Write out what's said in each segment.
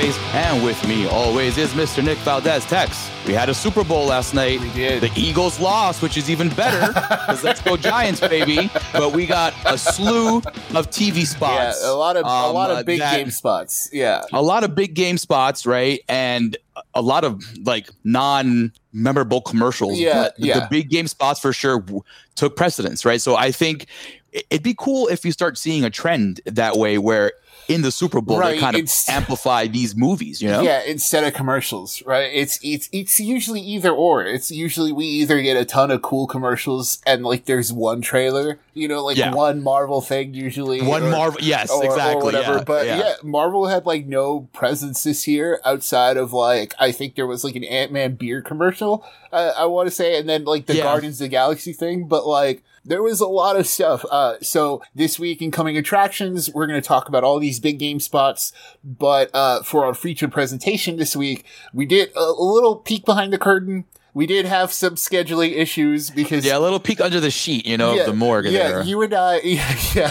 face, and with me always is Mr. Nick Valdez. Tex, we had a Super Bowl last night. We did. The Eagles lost, which is even better because let's go Giants, baby. But we got a slew of TV spots. Yeah, a lot of a um, lot uh, of big that- game spots. Yeah. a lot of big game spots, right? And a lot of like non memorable commercials. Yeah, the- yeah. The big game spots for sure w- took precedence, right? So I think it'd be cool if you start seeing a trend that way where in the Super Bowl Right, they kind of amplify these movies, you know? Yeah, instead of commercials, right? It's it's it's usually either or. It's usually we either get a ton of cool commercials and like there's one trailer, you know, like Yeah. one Marvel thing usually. One or- Marvel, yes, or, exactly. or whatever. yeah, but yeah. yeah. Marvel had like no presence this year outside of like I think there was like an Ant Man beer commercial. Uh, I want to say, and then like the. Guardians of the Galaxy thing. But like there was a lot of stuff. Uh, so this week in coming attractions, we're going to talk about all these big game spots. But uh, for our featured presentation this week, we did a, a little peek behind the curtain. We did have some scheduling issues because Yeah, a little peek under the sheet, you know, of the morgue yeah, there. you and I, yeah, yeah,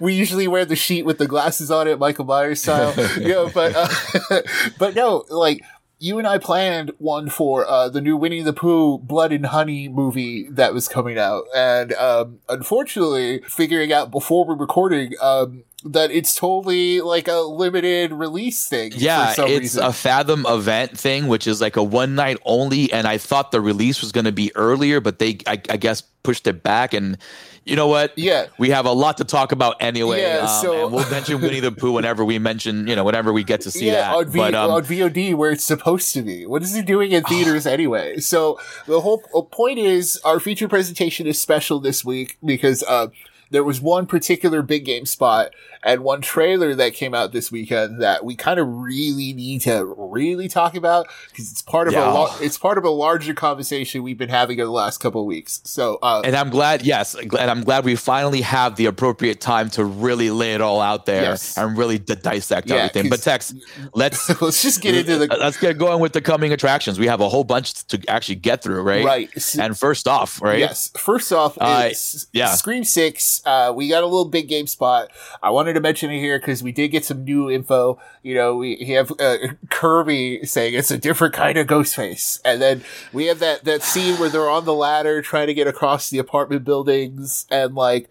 we usually wear the sheet with the glasses on it, Michael Myers style. you know, but uh, but no, like you and I planned one for uh, the new Winnie the Pooh Blood and Honey movie that was coming out, and um, unfortunately, figuring out before we're recording um, that it's totally like a limited release thing. Yeah, for some it's reason. a Fathom event thing, which is like a one night only. And I thought the release was going to be earlier, but they, I, I guess, pushed it back. And you know what? yeah. We have a lot to talk about anyway. Yeah, um, so- and we'll mention Winnie the Pooh whenever we mention, you know, whenever we get to see yeah, that. on, v- but um, on VOD where it's supposed to be. What is he doing in theaters anyway? So the whole uh, point is our feature presentation is special this week because uh, there was one particular big game spot and one trailer that came out this weekend that we kind of really need to really talk about because it's part of Yeah. a lo- it's part of a larger conversation we've been having in the last couple of weeks. So uh, and I'm glad, yes, and I'm glad we finally have the appropriate time to really lay it all out there Yes. and really d- dissect Yeah, everything. But Tex, let's let's just get into the let's get going with the coming attractions. We have a whole bunch to actually get through, right? right. And first off, right? Yes. First off, Uh, is yeah. Scream Six. Uh, we got a little big game spot. I wanted to mention it here because we did get some new info. You know, we have uh, Kirby saying it's a different kind of Ghostface, and then we have that that scene where they're on the ladder trying to get across the apartment buildings, and like.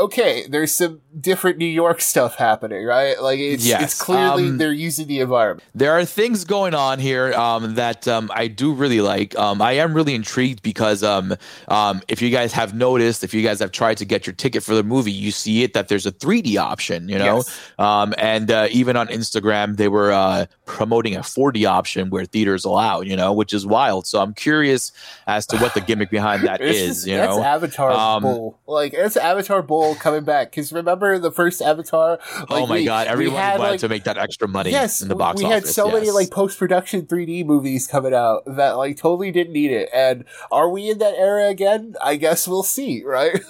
Okay, there's some different New York stuff happening, right? Like it's Yes, it's clearly um, they're using the environment. there are things going on here um, that um, I do really like. Um, I am really intrigued because um, um, if you guys have noticed, if you guys have tried to get your ticket for the movie, you see it that there's a 3D option, you know, Yes. um, and uh, even on Instagram they were uh, promoting a 4D option where theaters allow, you know, which is wild. So I'm curious as to what the gimmick behind that is. Just- you that's know. Avatar Bowl. Like it's Avatar Coming back. Because remember the first Avatar? oh my we- god! Everyone had, wanted like- to make that extra money Yes, in the box we office. had so many like post production 3D movies coming out that like totally didn't need it. And are we in that era again? I guess we'll see, right?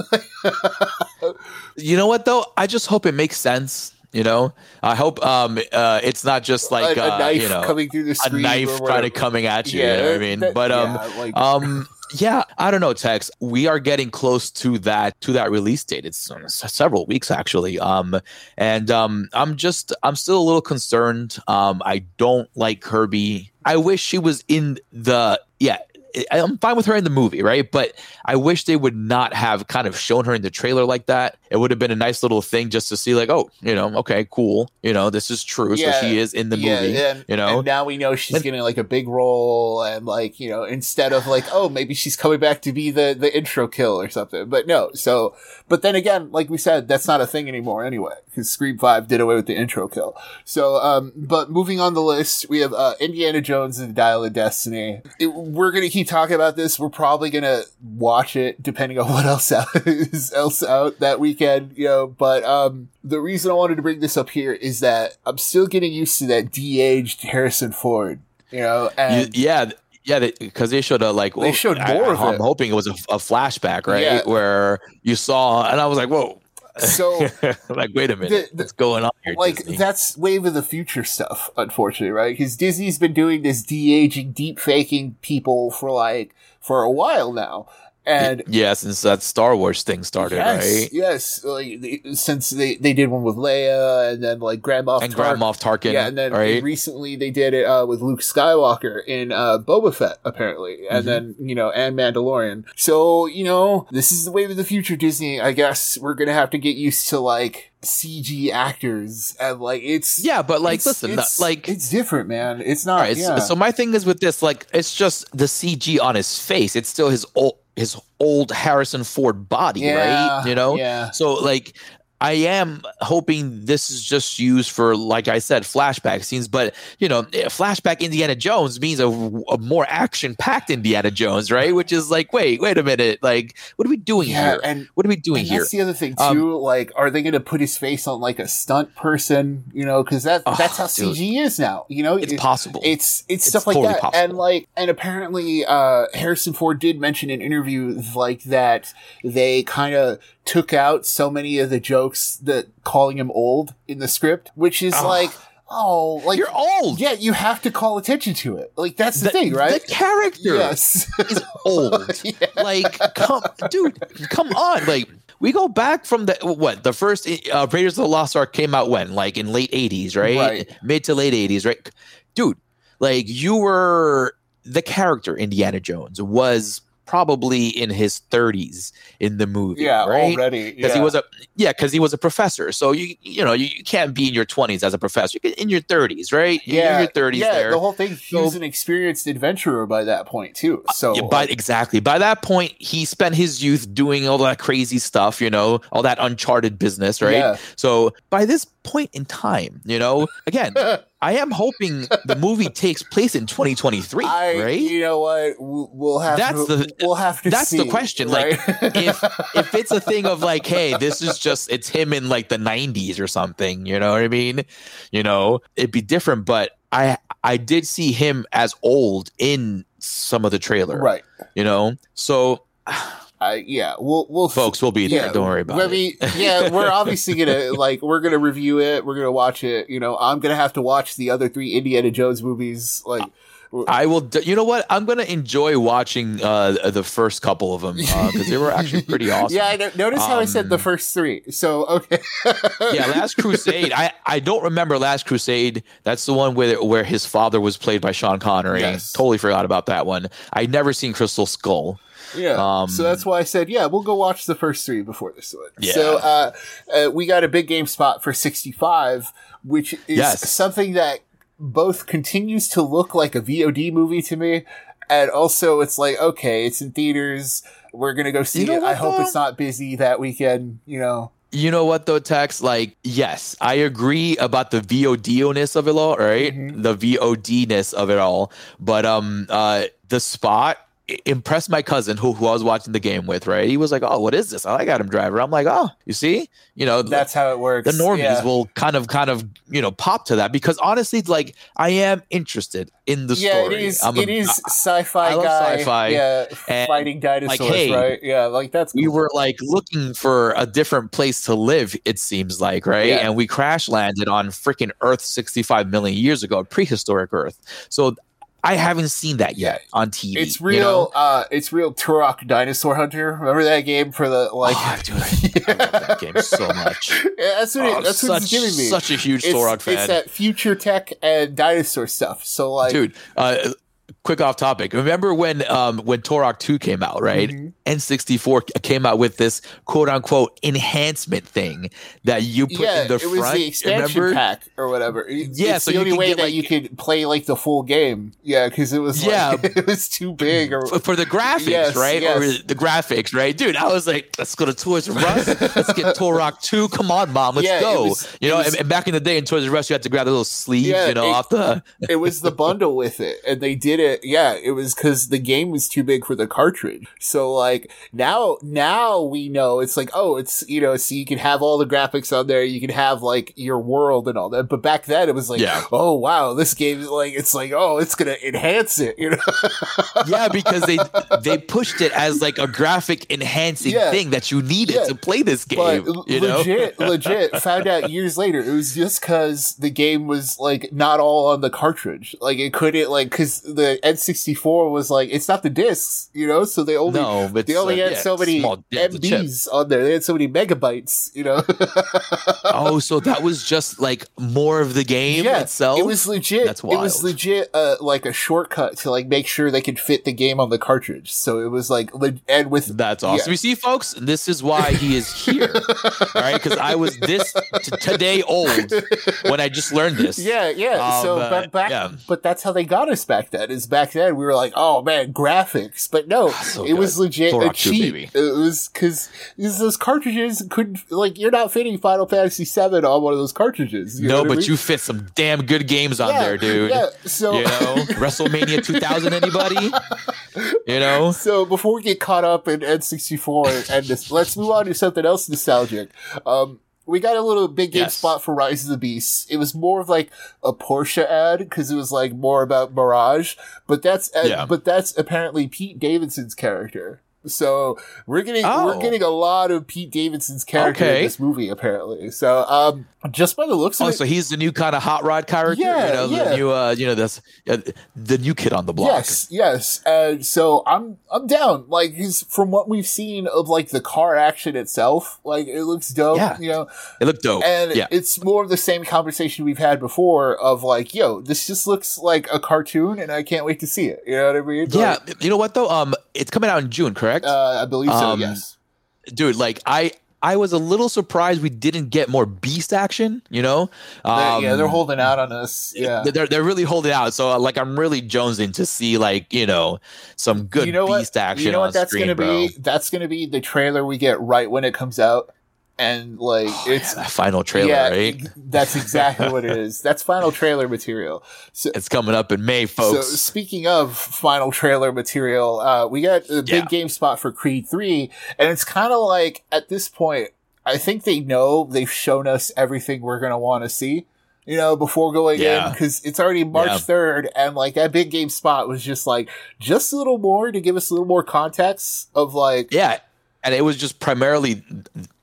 You know what though? I just hope it makes sense. You know, I hope um uh it's not just like a, a uh, knife you know coming through the a knife kind of coming at you. you know what I mean? that- but um yeah, like, um yeah, I don't know, Tex. We are getting close to that to that release date. It's uh, several weeks actually. Um and um I'm just I'm still a little concerned. Um I don't like Kirby. I wish she was in the yeah. I'm fine with her in the movie, right? But I wish they would not have kind of shown her in the trailer like that. It would have been a nice little thing just to see, like, oh, you know, okay, cool. You know, this is true. Yeah, so she is in the yeah, movie. and, you know? and now we know she's And- getting like a big role, and like you know, instead of like, oh, maybe she's coming back to be the the intro kill or something. But no, so but then again, like we said, that's not a thing anymore anyway, because Scream Five did away with the intro kill. So, um, but moving on the list, we have uh, Indiana Jones and the Dial of Destiny. It, we're gonna keep talking about this. We're probably gonna watch it, depending on what else out is else out that weekend, you know. But um, the reason I wanted to bring this up here is that I'm still getting used to that de-aged Harrison Ford, you know, You- and yeah. Yeah, because they showed a like. They showed more I, of I'm it. hoping it was a, a flashback, right? Yeah. Where you saw, and I was like, "Whoa!" so like, wait a minute, The- the- what's going on here? like Disney? that's wave of the future stuff, unfortunately, right? Because Disney's been doing this de-aging, deep faking people for like for a while now. And yeah, since that Star Wars thing started, yes, right? yes, like they, since they they did one with Leia and then like Grand Moff And Tark- Grand Moff Tarkin, yeah, and then right? recently they did it uh, with Luke Skywalker in uh, Boba Fett, apparently, and Mhm. then you know, and Mandalorian. So you know, this is the wave of the future, Disney. I guess we're gonna have to get used to like CG actors and like it's yeah, but like, it's- listen, it's, like, it's different, man. It's not. right. yeah. So, so my thing is with this, like, it's just the CG on his face. It's still his old, his old Harrison Ford body, yeah, right? You know, yeah. So like I am hoping this is just used for, like I said, flashback scenes. But you know, eh, flashback Indiana Jones means a, a more action-packed Indiana Jones, right? Which is like, wait, wait a minute, like, what are we doing Yeah, here? and What are we doing here? that's the other thing Um, too. like, are they going to put his face on like a stunt person? You know, because that Oh, that's how dude. CG is now. You know, It's It- possible. It's it's It's stuff like totally that, possible. and like, and apparently, uh, Harrison Ford did mention in interviews like that they kind of took out so many of the jokes that calling him old in the script, which is Ugh. like, oh, like You're old. yeah, you have to call attention to it. Like that's the, thing, right? The character yes, is old. Yeah. Like, come, dude, come on. Like, we go back from the what the first uh, Raiders of the Lost Ark came out when, like, in late '80s, right? Right. Mid to late '80s, right? Dude, like, you were the character Indiana Jones was probably in his 30s in the movie, yeah, right? already because yeah. he was a yeah because he was a professor so you you know you, you can't be in your 20s as a professor you can in your 30s right You're yeah, in your 30s yeah, there the whole thing. He So- was an experienced adventurer by that point too. Uh, so, Yeah, by exactly by that point he spent his youth doing all that crazy stuff you know all that uncharted business right Yeah. so by this point in time you know? Again i am hoping the movie takes place in 2023 I, right? you know what, we'll have That's to, the- we'll have to. that's the see, question, like, if if it's a thing of like hey this is just it's him in like the 90s or something you know what i mean? You know it'd be different but i i did see him as old in some of the trailer right, you know? So I yeah, we'll we'll folks we'll be there Yeah, don't worry about it yeah, we're obviously gonna like we're gonna review it. We're gonna watch it. You know, I'm gonna have to watch the other three Indiana Jones movies. Like, I will. d- You know what? I'm gonna enjoy watching uh, the first couple of them because they were actually pretty awesome. yeah, I no- notice how I said the Um, first three. So okay, yeah. Last Crusade. I I don't remember Last Crusade. That's the one where where his father was played by Sean Connery. Yes. Totally forgot about that one. I never seen Crystal Skull. Yeah. Um, so that's why I said, yeah, we'll go watch the first three before this one. Yeah. So uh, uh, we got a big game spot for 65, which is Yes. something that both continues to look like a VOD movie to me. And also, it's like, okay, it's in theaters. We're to go see You know it. I hope though? it's not busy that weekend, you know? You know what though, Tex? Like, yes, I agree about the VOD-ness of it all, right? Mhm. The VOD-ness of it all. But um uh the spot impressed my cousin who, who I was watching the game with, right? He was like, Oh, what is this? I like Adam Driver. I'm like, Oh, you see? You know, That's how it works. the normies Yeah. will kind of kind of you know pop to that because honestly like i am interested in the yeah, story it is. I'm a- it is sci-fi I love guy. sci-fi, Yeah, and, fighting dinosaurs, hey, right? Yeah, like that's we were like looking for a different place to live it seems like right Yeah. and we crash landed on freaking earth 65 million years ago prehistoric earth so i haven't seen that yet on tv It's you real. know? uh It's real. Turok Dinosaur Hunter. Remember that game for the like? oh, dude I, I love that game so much Yeah, that's what. Oh, it, that's what it's giving me. such a huge it's, fan. it's that future tech and dinosaur stuff. So like, dude uh quick off topic remember when um when turok 2 came out right Mhm. n64 came out with this quote unquote enhancement thing that you put yeah, in the it was front the expansion remember pack or whatever. It- Yeah, it's so the you only way get, that like- you could play like the full game. Yeah, because it was Yeah. like, it was too big. Or for, the graphics, Yes, right? yes. Or the graphics, right? Dude, I was like, let's go to Toys R Us. let's get Turok 2. Come on, mom, let's Yeah, go. was- you know, was- and, and back in the day in Toys R Us, you had to grab the little sleeves, Yeah, you know, it- off the. it was the bundle with it and they did it yeah it was because the game was too big for the cartridge so like now now we know it's like oh it's you know so you can have all the graphics on there you can have like your world and all that but back then it was like Yeah. oh wow this game is like it's like oh it's gonna enhance it you know yeah, because they they pushed it as like a graphic enhancing Yeah. thing that you needed Yeah. to play this game. but you know? legit legit found out years later it was just because the game was like not all on the cartridge like it couldn't like because the the N64 was like it's not the discs, you know, so they only no, they only uh, had yeah, so many small- yeah, the. MBs on there. They had so many megabytes, you know. oh, so that was just like more of the game yeah, itself. it was legit. That's It was legit, uh, like a shortcut to like make sure they could fit the game on the cartridge. So it was like, and with That's awesome. You see, folks, this is why he is here, all right? Because I was this t- today old when I just learned this. Yeah, yeah. Um, so uh, but back, yeah. but that's how they got us back then. Is back then we were like, oh man, graphics. But no, Ah, So it was good. legit a Turok 2, It was because those cartridges couldn't like you're not fitting Final Fantasy VII on one of those cartridges. No, what I but mean? you fit some damn good games on Yeah, there, dude. Yeah. So You know, WrestleMania 2000. Anybody? You know, So before we get caught up in N64 and this, let's move on to something else nostalgic. Um, we got a little big game Yes. spot for Rise of the Beast. It was more of like a Porsche ad because it was like more about Mirage, but that's uh, Yeah. but that's apparently Pete Davidson's character. So we're getting Oh. we're getting a lot of Pete Davidson's character in this movie apparently. So um, just by the looks of oh, it, so he's the new kind of hot rod character. Yeah, you know, yeah. the new, uh, you know, this uh, the new kid on the block. Yes, yes. And so I'm I'm down. Like he's from what we've seen of like the car action itself, like it looks dope. Yeah. You know, it looked dope. and yeah, it's more of the same conversation we've had before of like, yo, this just looks like a cartoon, and I can't wait to see it. You know what I mean? yeah. Like, You know what though? Um, it's coming out in June, correct? Uh, I believe so. Um, yes. dude like i i was a little surprised we didn't get more beast action you know um, yeah, they're holding out on us. Yeah. they're, they're really holding out so like i'm really jonesing to see like you know some good you know beast what? action You know what that's screen, gonna bro. be? That's gonna be the trailer we get right when it comes out, and like Oh, it's that final trailer yeah, right that's exactly what it is. That's final trailer material. So it's coming up in may So folks speaking of final trailer material, uh, we got a big Yeah. game spot for Creed 3, and it's kind of like, at this point, I think they know they've shown us everything we're gonna want to see, you know, before going in, because it's already March Yeah. 3rd, and like that big game spot was just like, just a little more to give us a little more context of like, yeah and it was just primarily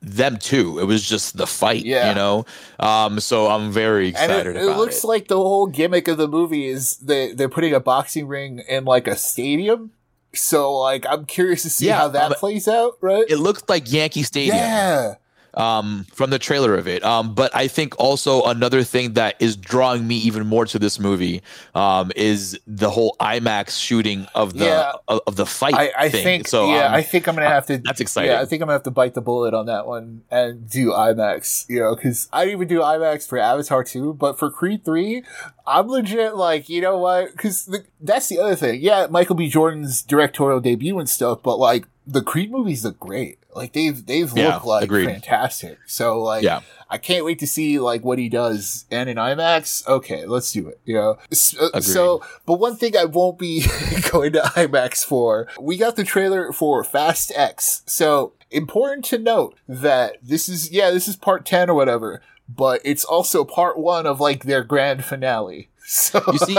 them too. it was just the fight Yeah. you know um so i'm very and excited it, it about looks it like the whole gimmick of the movie is they, they're putting a boxing ring in like a stadium. So like I'm curious to see Yeah, how that um, plays out, right? it looks like yankee stadium Yeah. Um, from the trailer of it. Um, but I think also another thing that is drawing me even more to this movie um, is the whole IMAX shooting of the Yeah. of, of the fight. I, I think so. yeah, um, I think I'm gonna have to. that's exciting. Yeah, I think I'm gonna have to bite the bullet on that one and do IMAX. You know, because I didn't even do IMAX for Avatar two, but for Creed three, I'm legit like, you know what? Because that's the other thing. Yeah, Michael B. Jordan's directorial debut and stuff, but like the Creed movies look great. Like they've they've Yeah, looked like agreed. fantastic. So like, Yeah. I can't wait to see like what he does. And in IMAX, okay, let's do it. You know, S- uh, so but one thing I won't be going to IMAX for, we got the trailer for Fast X. So important to note that this is yeah, this is part ten or whatever, but it's also part one of like their grand finale. So You see,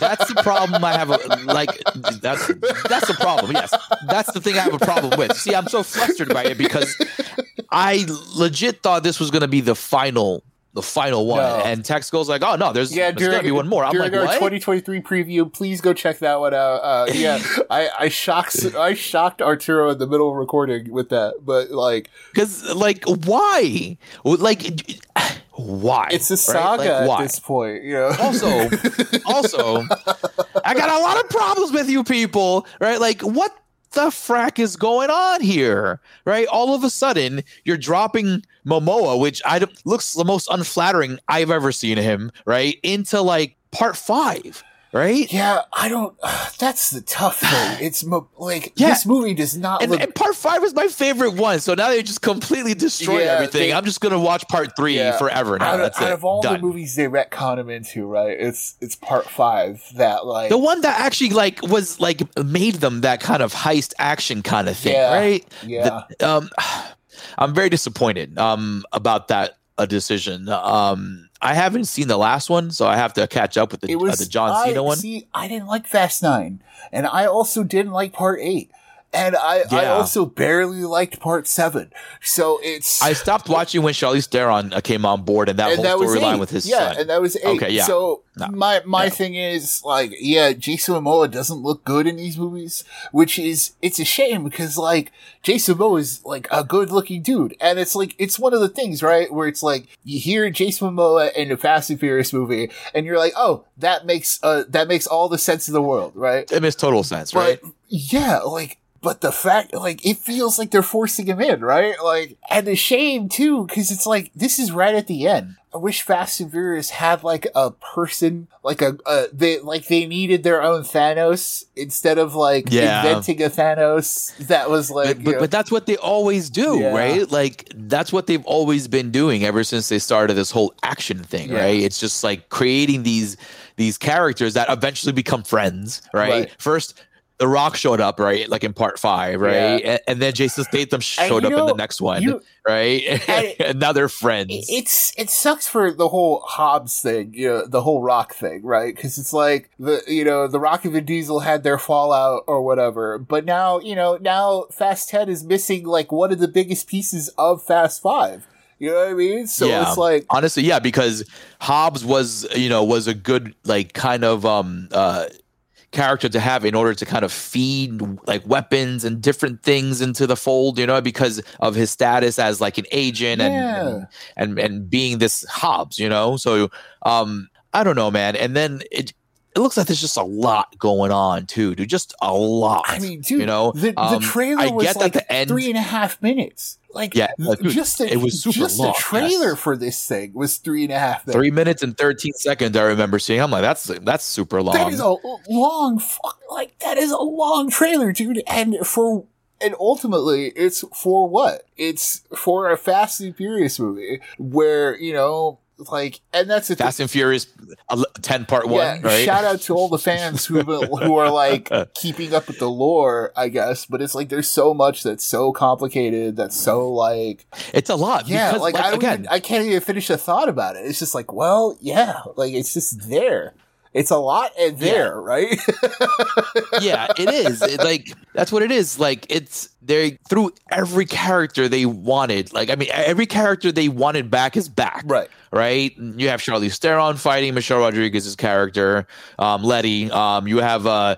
that's the problem I have. A, like that's that's the problem. Yes, that's the thing I have a problem with. See, I'm so flustered by it because I legit thought this was going to be the final, the final one, No. and Tex goes like, "Oh no, there's, yeah, there's going to be one more." I'm during like, our "What?" 2023 preview, please go check that one out. Uh, yeah, I, I shocked I shocked Arturo in the middle of recording with that, but like Because like, why? Like, why? it's a right? saga Like, at this point. You know, also, also, I got a lot of problems with you people, right? Like, what the frack is going on here, right? All of a sudden, you're dropping Momoa, which I don't- looks the most unflattering I've ever seen him, right? Into like part five, right? Yeah, I don't. that's the tough thing. It's mo- like Yeah. this movie does not And, look. and part five is my favorite one. So now they just completely destroyed Yeah, everything. they- I'm just gonna watch part three Yeah. forever now. out of, That's out it. of all Done. the movies they retcon him into, right? It's it's part five that like the one that actually like was like made them that kind of heist action kind of thing, right? yeah. The- um, I'm very disappointed um about that a decision. Um, I haven't seen the last one, so I have to catch up with the, was uh, the John I, Cena one. See, I didn't like Fast Nine, and I also didn't like Part Eight. And I, I also barely liked part seven. So it's I stopped watching when Charlize Theron uh, came on board and that and whole storyline with his yeah, son. and that was eight. Okay, yeah. So No. my my No. thing is like, yeah, Jason Momoa doesn't look good in these movies, which is it's a shame because like Jason Momoa is like a good looking dude, and it's like it's one of the things right where it's like you hear Jason Momoa in a Fast and Furious movie, and you're like, oh, that makes uh that makes all the sense in the world, right? it makes total sense, right? But yeah, like, but the fact, like, it feels like they're forcing him in, right? Like, and a shame too, because it's like this is right at the end. I wish Fast and Furious had like a person, like a, uh, they like they needed their own Thanos instead of like Yeah. inventing a Thanos that was like, but, but, but that's what they always do, Yeah. right? Like that's what they've always been doing ever since they started this whole action thing, Yeah. right? It's just like creating these these characters that eventually become friends, right? Right. First the Rock showed up, right? Like in part five, right? And, and then Jason Statham showed up in the next one, you- right? and- And, now they're friends. It- It's it sucks for the whole Hobbs thing, you know, the whole Rock thing, right? Because it's like the you know the Rock and Vin Diesel had their fallout or whatever, but now you know now Fast Ten is missing like one of the biggest pieces of Fast Five. You know what I mean? So Yeah. it's like honestly yeah because hobbs was you know was a good like kind of um uh character to have in order to kind of feed like weapons and different things into the fold you know because of his status as like an agent and, Yeah. and and and being this hobbs you know so um i don't know man and then it it looks like there's just a lot going on too dude just a lot I mean, dude, you know the, the Um, trailer I was get that like the end- three and a half minutes. Like, Yeah, th- dude, just the, it was super just long, the trailer yes. for this thing was three and a half minutes. three minutes and 13 seconds i remember seeing i'm like that's that's super long That is a long, fuck, like that is a long trailer, dude. And for and ultimately, it's for what? It's for a Fast and Furious movie where you know, like, and that's the Fast and Furious, ten part one, yeah, right? shout out to all the fans who who are like keeping up with the lore, I guess. But it's like there's so much that's so complicated, that's so like It's a lot. yeah, because, like, I again, even, I can't even finish a thought about it. It's just like, well, yeah, like it's just there. It's a lot and there, right? yeah, it is. It, like that's what it is. Like it's they through every character they wanted. Like I mean, every character they wanted back is back. right. Right. You have Charlize Theron fighting Michelle Rodriguez's character, um, Letty. Um, you have uh,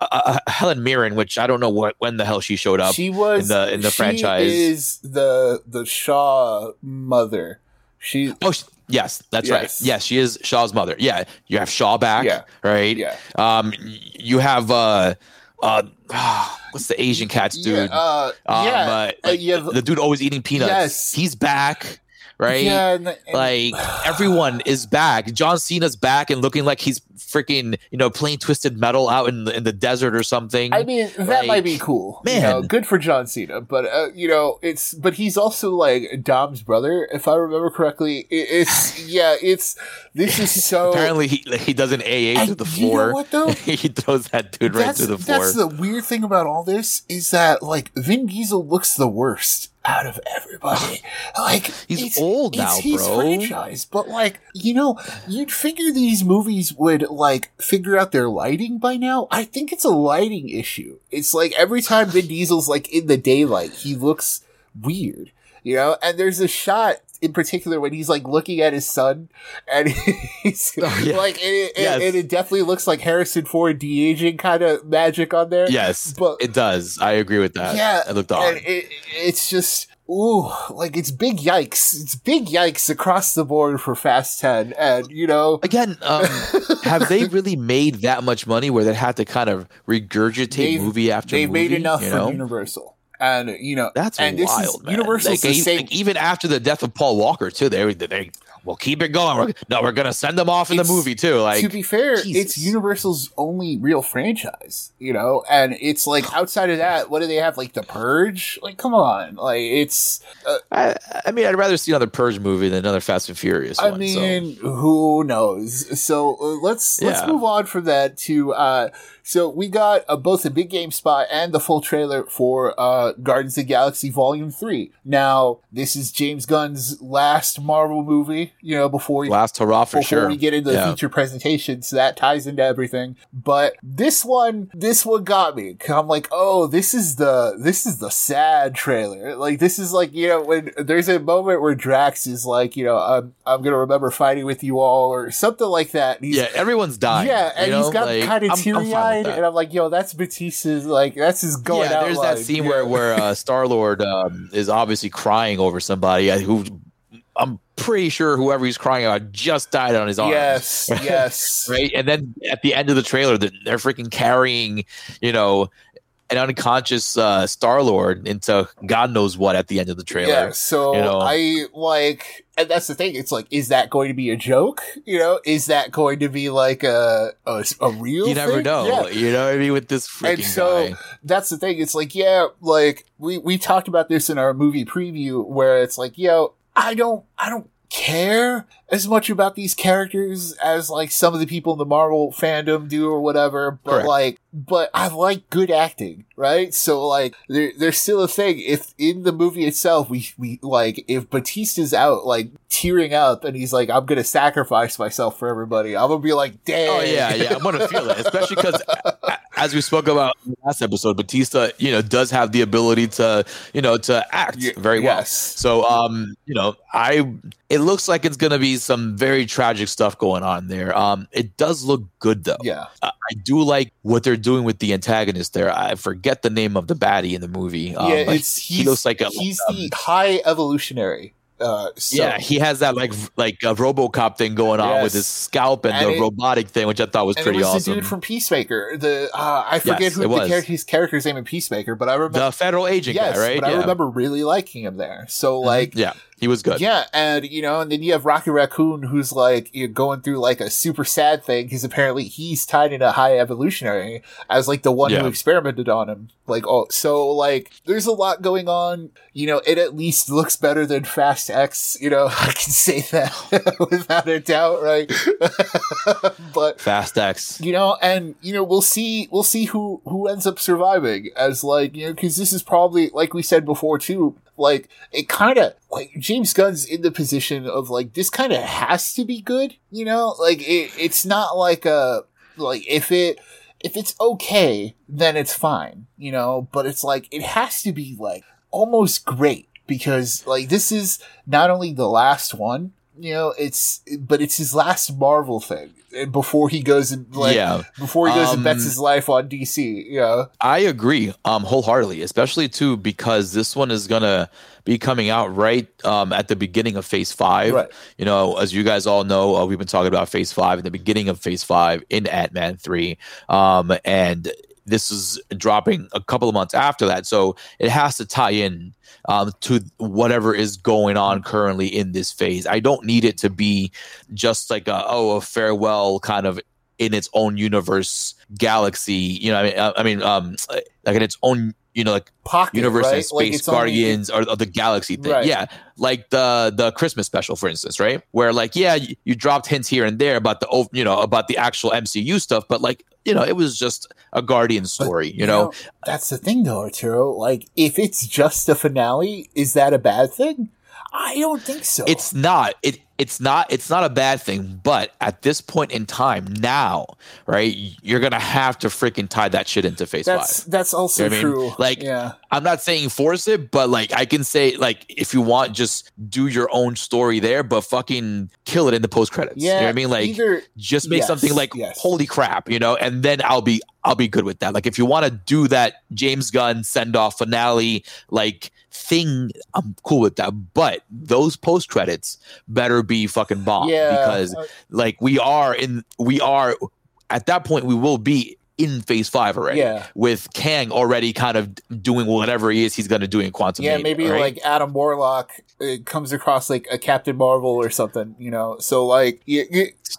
uh, Helen Mirren, which I don't know what when the hell she showed up. She was in the- in the she franchise. Is the the Shaw mother? She Oh, sh- yes, that's Yes. right. Yes, she is Shaw's mother. Yeah, you have Shaw back. Yeah. right. yeah Um, you have uh, uh, what's the Asian cat's dude? yeah uh, Um, yeah uh, uh, like, yeah, the dude always eating peanuts. Yes. He's back, right? yeah and, and- Like everyone is back. John Cena's back and looking like he's freaking, you know, playing twisted metal out in the in the desert or something. I mean that like, might be cool. you man. know, good for John Cena, but uh, you know it's but he's also like Dom's brother, if I remember correctly. It, it's yeah, it's this is so Apparently, he he does an AA to the floor. you know what, though? he throws that dude right to the floor. That's the weird thing about all this is that like Vin Diesel looks the worst out of everybody. Like He's old now, bro. franchise, but like you know, you'd figure these movies would like figure out their lighting by now. I think it's a lighting issue. It's like every time Vin Diesel's like in the daylight, he looks weird. You know, and there's a shot in particular when he's like looking at his son, and he's Oh, yeah. like, and it, Yes. and it definitely looks like Harrison Ford de aging kind of magic on there. yes, but- it does. I agree with that. yeah, it looked odd. and it, it's just ooh, like it's big yikes. It's big yikes across the board for Fast Ten, and you know, Again, um, have they really made that much money where they had to kind of regurgitate movie after they've movie? made enough you for? Universal, and you know That's and this wild, is man. Universal's Like, like, even after the death of Paul Walker, too, they they well keep it going. We're, no, we're gonna send them off in the movie too. Like to be fair, Jesus. it's Universal's only real franchise, you know, and it's like outside of that, what do they have? Like The Purge? Like, come on, like it's. Uh, I, I mean, I'd rather see another Purge movie than another Fast and Furious. I one, mean, who knows? So uh, let's let's move on from that to uh So we got uh, both a big game spot and the full trailer for uh, Guardians of the Galaxy Volume Three. Now, this is James Gunn's last Marvel movie. You know, before he, Last hurrah for before sure. we get into the feature presentation, so that ties into everything. But this one, this one got me. I'm like, oh, this is the this is the sad trailer. Like this is like you know when there's a moment where Drax is like, you know, I'm I'm gonna remember fighting with you all or something like that. Yeah, everyone's dying. yeah, and you know? he's got like, kind of I'm fine with teary eyed, that. and I'm like, yo, that's Batista's like that's his going yeah, out. there's that scene Yeah. where where uh, Star Lord um, is obviously crying over somebody uh, who I'm pretty sure whoever he's crying about just died on his arm. yes, yes, Right, and then at the end of the trailer, they're, they're freaking carrying, you know, an unconscious uh, Star Lord into God knows what at the end of the trailer. Yeah, so you know. I like, and that's the thing. It's like, is that going to be a joke? You know, is that going to be like a a, a real? You never thing? know. Yeah. You know what I mean with this freaking And so guy. that's the thing. It's like, yeah, like we we talked about this in our movie preview, where it's like, yo, I don't, I don't care as much about these characters as like some of the people in the Marvel fandom do or whatever. But Correct. like, but I like good acting, right? So like, there, there's still a thing. If in the movie itself, we we like if Batista's out like tearing up and he's like, I'm gonna sacrifice myself for everybody. I'm gonna be like, damn. Oh yeah, yeah. I'm gonna feel it, especially because as we spoke about in the last episode, Batista, you know, does have the ability to, you know, to act very well. yes. So, um, you know, I it looks like it's gonna be some very tragic stuff going on there. Um, it does look good though. Yeah. I I do like what they're doing with the antagonist there. I forget the name of the baddie in the movie. Um, yeah, it's he looks like a he's um, the high evolutionary. Uh, so, yeah, he has that like like a RoboCop thing going on with his scalp and, And the it- robotic thing, which I thought was pretty it was awesome. the dude from Peacemaker. The uh, I forget Yes, who the was. char- his character's name in Peacemaker, but I remember. the federal agent yes, guy, right? but I remember really liking him there. So like, yeah, he was good. Yeah, and you know, and then you have Rocky Raccoon, who's like you know, going through like a super sad thing because apparently he's tied into high evolutionary as like the one Yeah. who experimented on him. Like, oh, so like there's a lot going on. You know, it at least looks better than Fast X. You know, I can say that without a doubt, right? but Fast X. you know and you know we'll see we'll see who who ends up surviving as like you know because this is probably like we said before too like it kind of like james gunn's in the position of like this kind of has to be good you know? Like it, it's not like a like if it if it's okay then it's fine you know? But it's like it has to be like almost great because like this is not only the last one you know it's but it's his last marvel thing eh, before he goes and like yeah, before he goes and bets Um, his life on dc you know I agree um wholeheartedly, especially too because this one is gonna be coming out right um at the beginning of Phase Five. Right. You know, as you guys all know, uh, we've been talking about Phase Five in the beginning of Phase Five in Ant Man Three, um, and this is dropping a couple of months after that, so it has to tie in um, to whatever is going on currently in this phase. I don't need it to be just like a oh a farewell kind of in its own universe galaxy. You know, I mean, I, I mean, um, like in its own you know like pocket universe right? and space like it's only- guardians or, or the galaxy thing Right. yeah like the the christmas special for instance right where like yeah you, you dropped hints here and there about the you know about the actual mcu stuff but like you know it was just a guardian story you, know, that's the thing though arturo like if it's just a finale is that a bad thing i don't think so it's not it it's not it's not a bad thing but at this point in time now right you're gonna have to freaking tie that shit into phase that's five. that's also You know what I mean? true. Like, yeah I'm not saying force it, but like I can say like if you want, just do your own story there, but fucking kill it in the post credits. yeah you know what I mean? Like either just make yes, something like yes. holy crap, you know, and then I'll be I'll be good with that. Like if you want to do that James Gunn send off finale like thing, I'm cool with that. But those post credits better be fucking bomb yeah because like we are in we are at that point we will be in phase five already yeah with Kang already kind of doing whatever he is he's going to do in Quantum yeah, maybe right? like Adam Warlock uh, comes across like a Captain Marvel or something, you know. So like,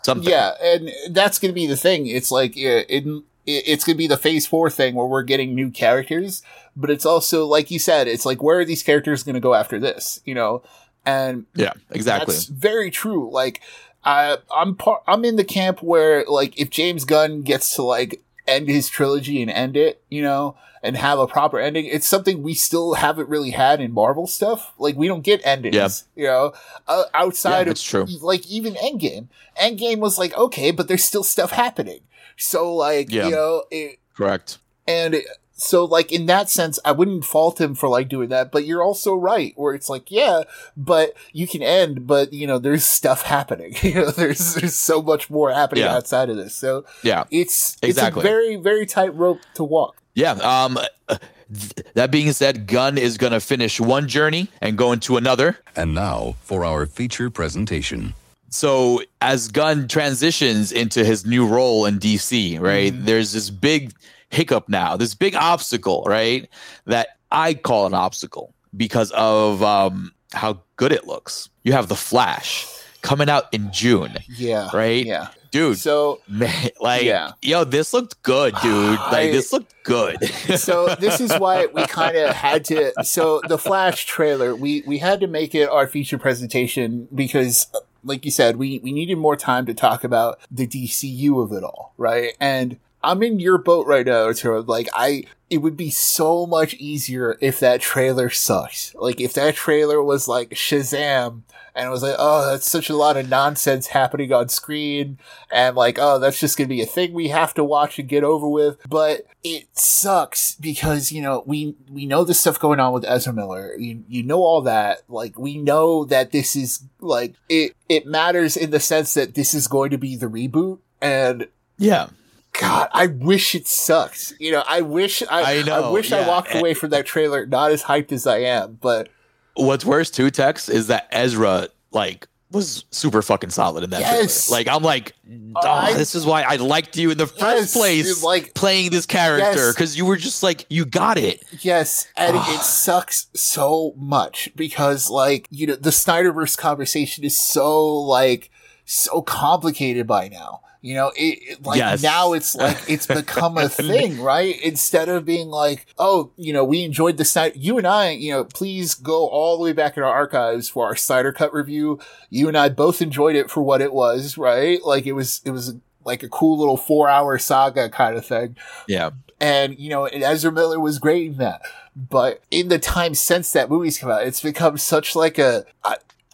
something. yeah, and that's gonna be the thing. It's like it, it, it's gonna be the Phase Four thing where we're getting new characters, but it's also like you said, it's like where are these characters gonna go after this, you know? And yeah, exactly. that's very true. Like, I, I'm par- I'm in the camp where like if James Gunn gets to like end his trilogy and end it, you know, and have a proper ending. It's something we still haven't really had in Marvel stuff. Like we don't get endings, Yeah. you know, uh, outside Yeah, that's true. of like even Endgame. Endgame was like okay, but there's still stuff happening. So like Yeah. you know, it, Correct. and so like in that sense, I wouldn't fault him for like doing that, but you're also right where it's like, yeah, but you can end, but you know, there's stuff happening. you know, there's there's so much more happening Yeah. outside of this. So Yeah. it's Exactly. it's a very, very tight rope to walk. Yeah. Um. th- That being said, Gunn is gonna finish one journey and go into another. And now for our feature presentation. so as Gunn transitions into his new role in DC, right? There's this big hiccup now, this big obstacle, right? That I call an obstacle because of um, how good it looks. You have the Flash coming out in June, Yeah. right? Yeah. Dude, So man, like, Yeah. yo, this looked good, dude. I- Like, this looked good. so this is why we kind of had to so the flash trailer we we had to make it our feature presentation because like you said we we needed more time to talk about the DCU of it all right and I'm in your boat right now Arturo like I it would be so much easier if that trailer sucked like if that trailer was like Shazam and it was like, oh, that's such a lot of nonsense happening on screen. And like, oh, that's just to be a thing we have to watch and get over with. But it sucks because, you know, we, we know the stuff going on with Ezra Miller. You, you know all that. Like, we know that this is like, it, it matters in the sense that this is going to be the reboot. And yeah. God, I wish it sucked. You know, I wish I, I know, wish I walked away from that trailer not as hyped as I am, but What's worse too, Tex, is that Ezra like was super fucking solid in that Yes. trailer. Like I'm like, I- this is why I liked you in the first Yes, place, like- playing this character Yes. because you were just like you got it. Yes, and it sucks so much because, like, you know, the Snyderverse conversation is so, like, so complicated by now. You know, it, it- like Yes. now it's like it's become a thing, right? Instead of being like, oh, you know, we enjoyed the Snyder. You and I, you know, please go all the way back in our archives for our Snyder Cut review. You and I both enjoyed it for what it was, right? Like it was, it was like a cool little four hour saga kind of thing Yeah, and you know and Ezra Miller was great in that. But in the time since that movie's come out, it's become such like a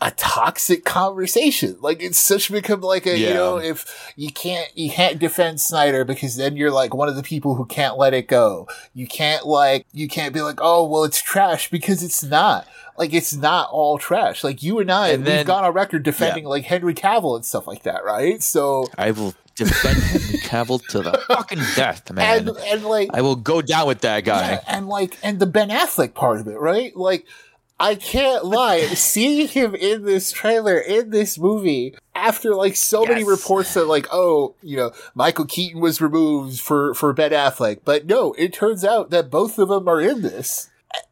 a, toxic conversation. Like it's such become like a you know if you can't you can't defend Snyder because then you're like one of the people who can't let it go. You can't like you can't be like oh well it's trash because it's not. Like it's not all trash. Like you and I, And we've then- gone on record defending like Henry Cavill and stuff like that, right? So I will defend Henry Cavill to the fucking death, man. and and like I will go down with that guy. Yeah, and like, and the Ben Affleck part of it, right? Like, I can't lie. Seeing him in this trailer, in this movie, after like so many reports that like, oh, you know, Michael Keaton was removed for, for Ben Affleck. But no, it turns out that both of them are in this.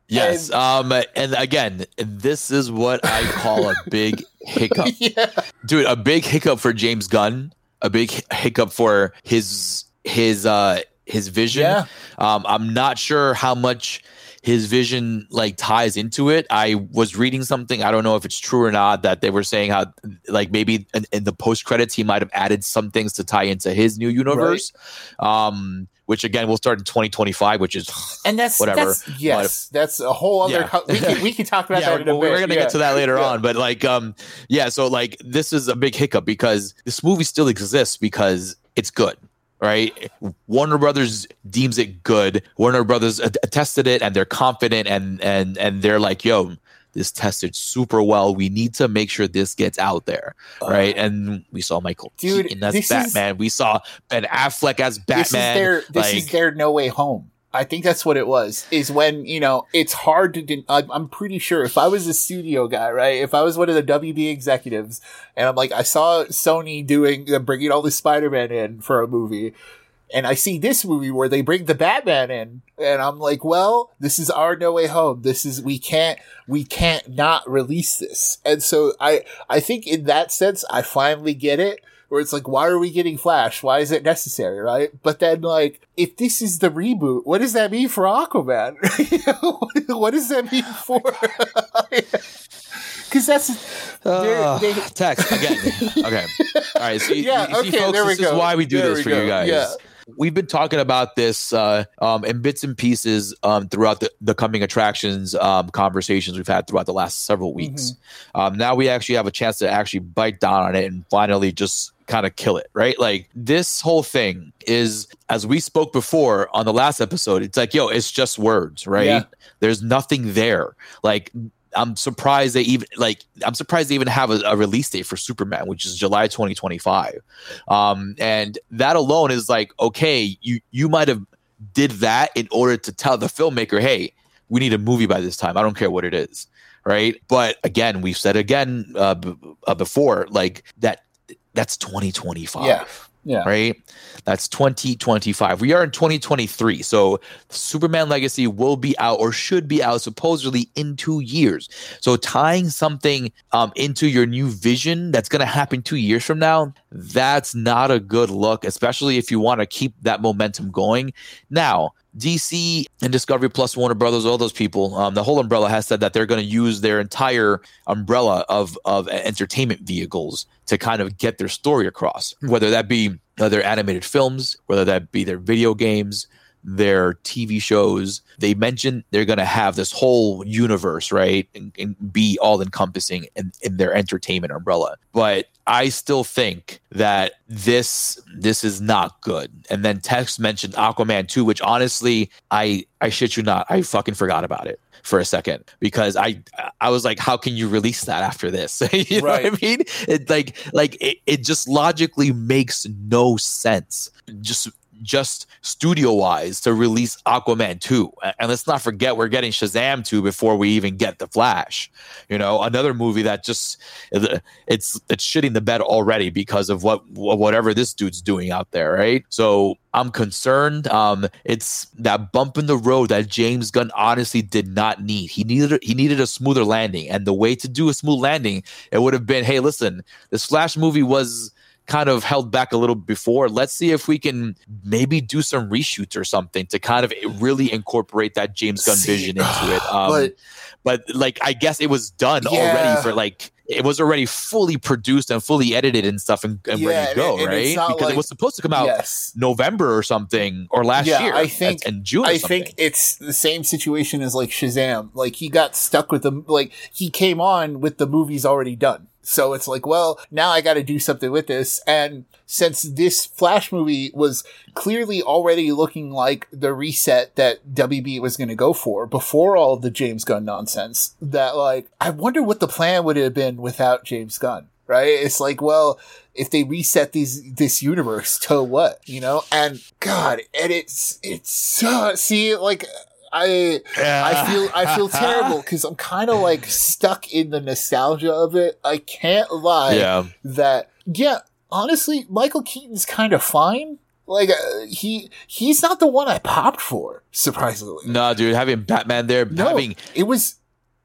Yes. And- um. And again, this is what I call a big hiccup. yeah. dude a big hiccup for james gunn a big hiccup for his his uh his vision Yeah. um i'm not sure how much his vision like ties into it i was reading something i don't know if it's true or not that they were saying how like maybe in, in the post credits he might have added some things to tie into his new universe um which again will start in 2025 which is And that's, Whatever. that's yes, that's a whole other, Yeah. co- we can, we can talk about that in a well, we're gonna Yeah. get to that later Yeah. on, but like, um, yeah. So like, this is a big hiccup because this movie still exists because it's good, right? Warner Brothers deems it good. Warner Brothers tested it, and they're confident, and and and they're like, yo. This tested super well. We need to make sure this gets out there, right? And we saw Michael Dude, Keaton as this is- Batman. we saw Ben Affleck as Batman. This is their this like, is their no way home. I think that's what it was. Is when you know it's hard to. Den- I'm, pretty sure if I was a studio guy, right? If I was one of the WB executives, and I'm like, I saw Sony doing bringing all the Spider-Man in for a movie, and I see this movie where they bring the Batman in, and I'm like, well, this is our no way home. This is we can't we can't not release this. And so I I think in that sense, I finally get it. Where it's like, why are we getting Flash? Why is it necessary, right? But then, like, if this is the reboot, what does that mean for Aquaman? You know, what does that mean for? Because that's Uh, they- Tex again. Okay. All right. So you, Yeah, you see, okay, folks, there we this is why we do There this we for go. you guys. Yeah. we've been talking about this uh, um, in bits and pieces um, throughout the, the coming attractions um, conversations we've had throughout the last several weeks. Um, now we actually have a chance to actually bite down on it and finally just kind of kill it, right? Like this whole thing is, as we spoke before on the last episode, it's like, yo, it's just words, right? Yeah. There's nothing there. Like I'm surprised they even like I'm surprised they even have a, a release date for Superman, which is July 2025. Um, and that alone is like, okay, you you might have did that in order to tell the filmmaker, hey, we need a movie by this time. I don't care what it is, right? But again, we've said again uh, b- uh, before, like that that's 2025 Yeah. Yeah. right? That's 2025. We are in 2023. So Superman Legacy will be out or should be out supposedly in two years. So tying something um, into your new vision that's going to happen two years from now, that's not a good look, especially if you want to keep that momentum going. Now, DC and Discovery Plus Warner Brothers, all those people, um, the whole umbrella has said that they're going to use their entire umbrella of of entertainment vehicles to kind of get their story across, whether that be uh, their animated films, whether that be their video games, their TV shows. They mentioned they're going to have this whole universe, right, and, and be all encompassing in, in their entertainment umbrella. But I still think that this this is not good. And then Tex mentioned Aquaman 2, which honestly, I I shit you not, I fucking forgot about it for a second because I I was like, how can you release that after this? you know what I mean? It like like it, it just logically makes no sense. Just just studio wise to release Aquaman 2. And let's not forget we're getting Shazam 2 before we even get The Flash. You know, another movie that just it's it's shitting the bed already because of what whatever this dude's doing out there, right? So I'm concerned. Um, it's that bump in the road that James Gunn honestly did not need. He needed he needed a smoother landing, and the way to do a smooth landing, it would have been, hey, listen, this Flash movie was kind of held back a little before. Let's see if we can maybe do some reshoots or something to kind of really incorporate that James Gunn See, vision into it. Um, but- but like I guess it was done Yeah. already for like it was already fully produced and fully edited and stuff and, and Yeah, ready to go, it- and right? Because like- it was supposed to come out Yes. November or something or last Yeah, year. I think- in June. I think it's the same situation as like Shazam. Like he got stuck with the like he came on with the movies already done. So it's like, well, now I got to do something with this. And since this Flash movie was clearly already looking like the reset that WB was going to go for before all the James Gunn nonsense, that like, I wonder what the plan would have been without James Gunn. Right? It's like, well, if they reset these this universe to what you know and god and it's it's so see like i i feel i feel terrible because i'm kind of like stuck in the nostalgia of it i can't lie yeah. that yeah honestly michael keaton's kind of fine like uh, he he's not the one i popped for surprisingly No, dude, having Batman there, no having it was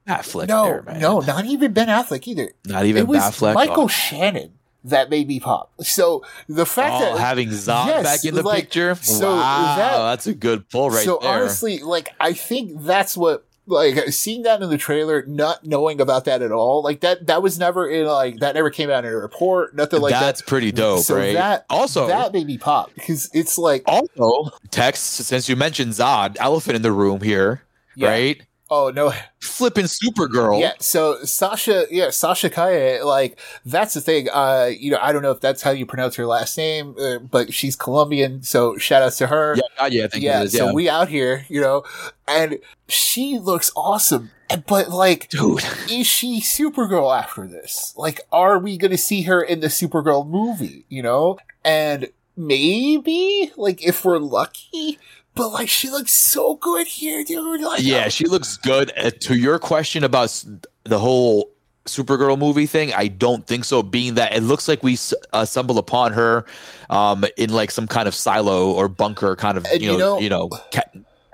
Batfleck no there, man. no not even ben affleck either not even it was Batfleck. michael Oh. shannon that made me pop so the fact Oh, that having Zod Yes, back in the like, picture. so wow, that- that's a good pull right so there. honestly, like I think that's what like seeing that in the trailer, not knowing about that at all, like that that was never in like that never came out in a report, nothing like that's that. That's pretty dope, so right? that also, that made me pop because it's like also, Tex since you mentioned Zod, elephant in the room here, Yeah. right? Oh no Flipping Supergirl. yeah so Sasha yeah Sasha Calle like that's the thing uh you know I don't know if that's how you pronounce her last name uh, but she's Colombian so shout outs to her Yeah, God, yeah, I think yeah is. so we out here you know and she looks awesome but like Dude, is she Supergirl after this? Like, are we going to see her in the Supergirl movie? You know, and maybe like if we're lucky, but like she looks so good here, dude. Like, yeah, she looks good. Uh, to your question about s- the whole Supergirl movie thing, I don't think so. Being that it looks like we s- uh, stumble upon her um, in like some kind of silo or bunker, kind of you you know, know- you know, ca-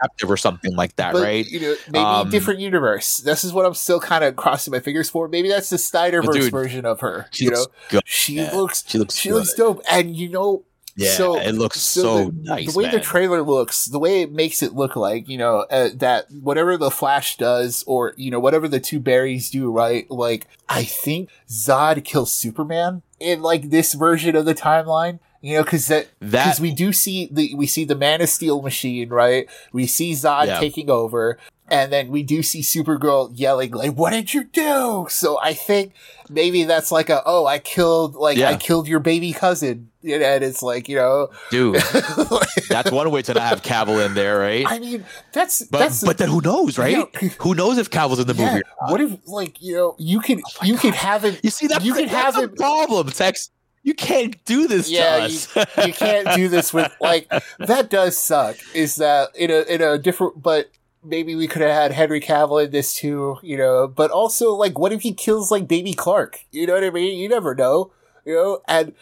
captive or something like that, but right? you know, maybe Um, different universe. This is what I'm still kind of crossing my fingers for. Maybe that's the Snyderverse dude, version of her. She you know, good. she Yeah, looks She looks. she good. looks dope, and you know. Yeah, so it looks so, the, nice. The way the trailer looks, the way it makes it look like, you know, uh, that whatever the Flash does, or you know, whatever the two Barrys do, right? Like, I think Zod kills Superman in like this version of the timeline. You know, because that That- because we do see the we see the Man of Steel machine, right? We see Zod Yeah. taking over, and then we do see Supergirl yelling like, "What did you do?" So I think maybe that's like a oh, I killed like I killed your baby cousin, and it's like you know, dude. That's one way to not have Cavill in there, right? I mean that's but that's but then who knows, right? Yeah. Who knows if Cavill's in the yeah. movie? or not? What if like you know you could oh you could have it You see that? you can that's have a it- problem, Tex. You can't do this yeah, to you, us. you can't do this with like that. Does suck. Is that in a in a different? But maybe we could have had Henry Cavill in this too. You know, but also like, what if he kills like Baby Clark? You know what I mean? You never know. You know, and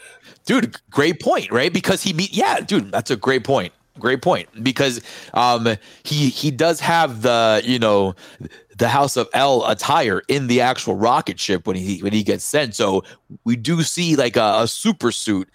dude great point right because he meet yeah dude that's a great point great point because um he he does have the you know the house of El attire in the actual rocket ship when he when he gets sent so we do see like a, a super suit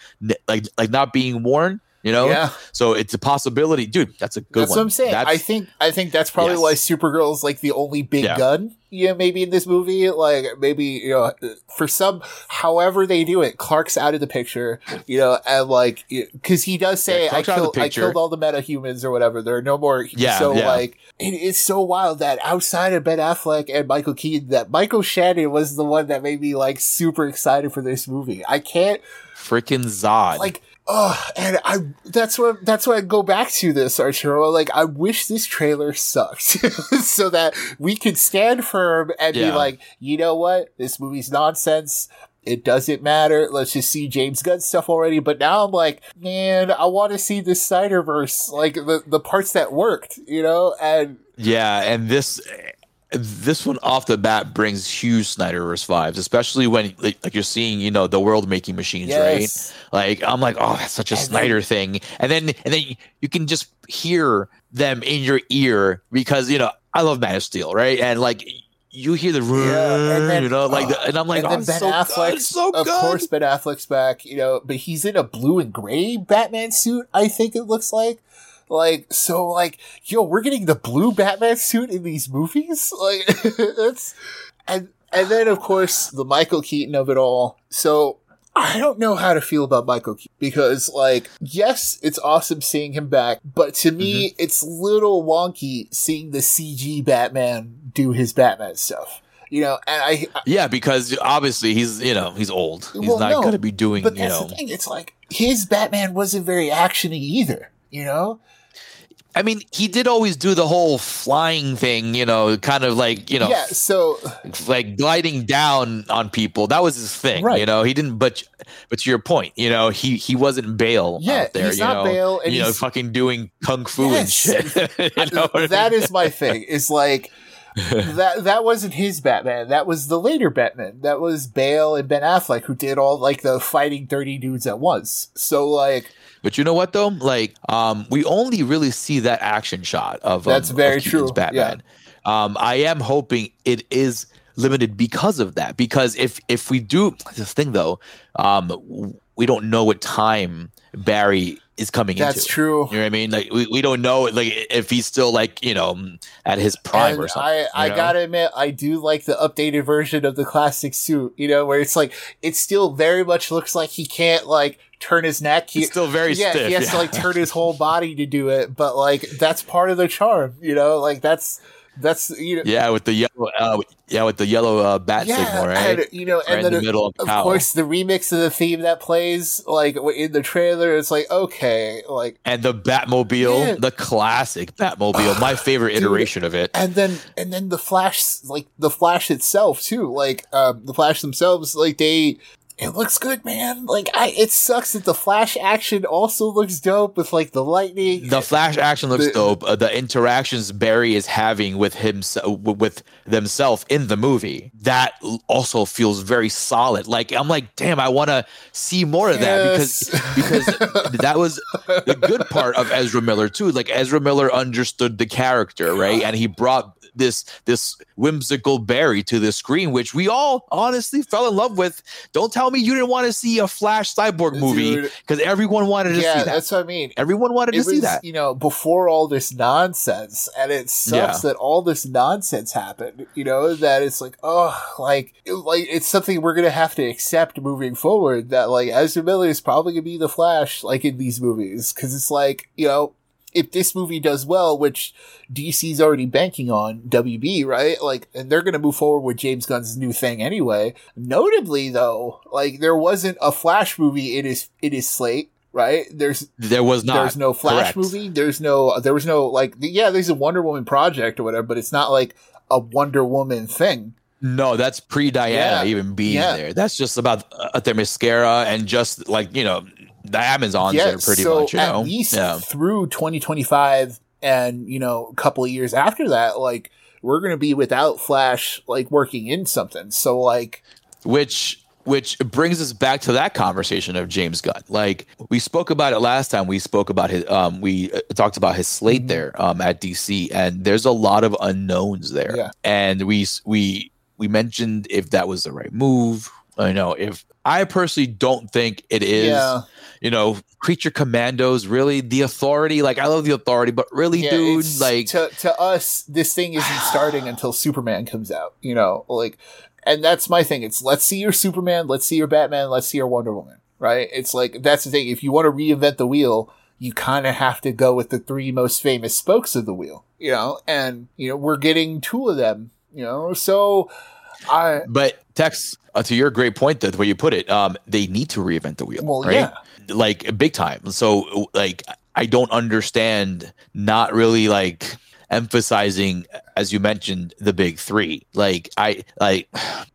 like like not being worn you know Yeah. so it's a possibility dude that's a good that's one what I'm saying. That's- I think I think that's probably Yes. why Supergirl's like the only big Yeah. gun. Yeah, maybe in this movie, like maybe you know, for some, however they do it, Clark's out of the picture. You know, and like because he does say, Yeah, "I Clark's out of the killed, I killed all the metahumans or whatever." There are no more. Yeah, so yeah. like it is so wild that outside of Ben Affleck and Michael Keaton, that Michael Shannon was the one that made me like super excited for this movie. I can't freaking zod like oh and i that's what that's what i go back to this arturo like i wish this trailer sucked so that we could stand firm and Yeah. be like you know what this movie's nonsense it doesn't matter. Let's just see James Gunn stuff already. But now I'm like, man, I want to see the Snyderverse, like the, the parts that worked, you know? And Yeah, and this this one off the bat brings huge Snyderverse vibes, especially when like, like you're seeing, you know, the world making machines, Yes. right? Like I'm like, oh, that's such a And Snyder thing, and then and then you can just hear them in your ear because you know I love Man of Steel, right? And like you hear the Yeah, and then- you know, like, the, and I'm like, and oh, Ben so Affleck's, good, so of good. course, Ben Affleck's back, you know, but he's in a blue and gray Batman suit. I think it looks like, like, so, like, yo, we're getting the blue Batman suit in these movies, like, that's, and and then of course the Michael Keaton of it all. So I don't know how to feel about Michael Keaton because, like, yes, it's awesome seeing him back, but to me, Mm-hmm. it's little wonky seeing the CG Batman do his Batman stuff. You know, and I, Yeah, because obviously he's you know he's old. He's Well, not no, going to be doing but you that's know. the thing. It's like his Batman wasn't very actiony either. You know, I mean, he did always do the whole flying thing, you know, kind of like you know, yeah. So like gliding down on people. That was his thing, Right. you know. He didn't, but but to your point, you know, he he wasn't Bale Yeah, out there. he's you not know, Bale, and you know, fucking doing kung fu Yes. and shit. you know what I that mean? is my thing. Is like that. That wasn't his Batman. That was the later Batman. That was Bale and Ben Affleck who did all like the fighting thirty dudes at once. So like But you know what though? Like, um, we only really see that action shot of um, That's very of true, Batman. Um, I am hoping it is limited because of that. Because if if we do this thing though, um, we don't know what time Barry is coming that's into. true. You know what I mean? Like we, we don't know like if he's still like you know at his prime And or something. I, I know? gotta admit, I do like the updated version of the classic suit, you know, where it's like, it still very much looks like he can't, like, turn his neck. He, It's still very yeah, stiff, he has to, like, turn his whole body to do it, but, like, that's part of the charm, you know? Like, that's, that's, you know, Yeah, with the yellow, uh, yeah, with the yellow uh, bat yeah, signal, right? and, you know, Right and then, the middle of the of course, the remix of the theme that plays, like, in the trailer, it's like, okay, like, and the Batmobile, Yeah. the classic Batmobile, my favorite Dude. iteration of it. and then and then the flash like the flash itself too like um the flash themselves like they it looks good man like i it sucks that the flash action also looks dope with like the lightning The Flash action looks The- dope. Uh, the interactions Barry is having with himself, with themselves in the movie, that also feels very solid. Like I'm like, damn, I want to see more of that because because that was the good part of Ezra Miller too. Like Ezra Miller understood the character, right, and he brought this this whimsical Barry to the screen, which we all honestly fell in love with. Don't tell tell me you didn't want to see a Flash Cyborg movie because everyone wanted to yeah, see that. that's what I mean. Everyone wanted it to see that. you know, before all this nonsense, and it sucks Yeah. that all this nonsense happened. You know, that it's like, oh, like, it- like it's something we're gonna have to accept moving forward. That like Ezra Miller is probably gonna be the Flash, like in these movies, because it's like, you know. If this movie does well, which DC's already banking on, WB, right? Like, and they're going to move forward with James Gunn's new thing anyway. Notably, though, like, there wasn't a Flash movie in his, in his slate, right? There's, There was not. there's no Flash Correct. movie. There's no. There was no like. Yeah, there's a Wonder Woman project or whatever, but it's not like a Wonder Woman thing. No, that's pre Diana Yeah. even being Yeah. there. That's just about uh, Themyscira and just like you know the Amazons yeah, there pretty so much. You at know, least yeah. through 2025 and you know a couple of years after that, like we're gonna be without Flash like working in something. So like, which which brings us back to that conversation of James Gunn. Like we spoke about it last time. We spoke about his um we uh, talked about his slate Mhm. there um at DC and there's a lot of unknowns there. Yeah. And we we we mentioned if that was the right move. I know if I personally don't think it is. yeah, You know, creature commandos, really the authority. Like I love the authority, but really, yeah, dude, like to to us, this thing isn't starting until Superman comes out. You know, like, and that's my thing. It's let's see your Superman, let's see your Batman, let's see your Wonder Woman. Right? It's like that's the thing. If you want to reinvent the wheel, you kind of have to go with the three most famous spokes of the wheel. You know, and you know we're getting two of them. You know, so I But Tex, uh, to your great point, that the way you put it, um, they need to reinvent the wheel, Well, right? yeah. Like big time. So, like, I don't understand not really like emphasizing, as you mentioned, the big three. Like, I like.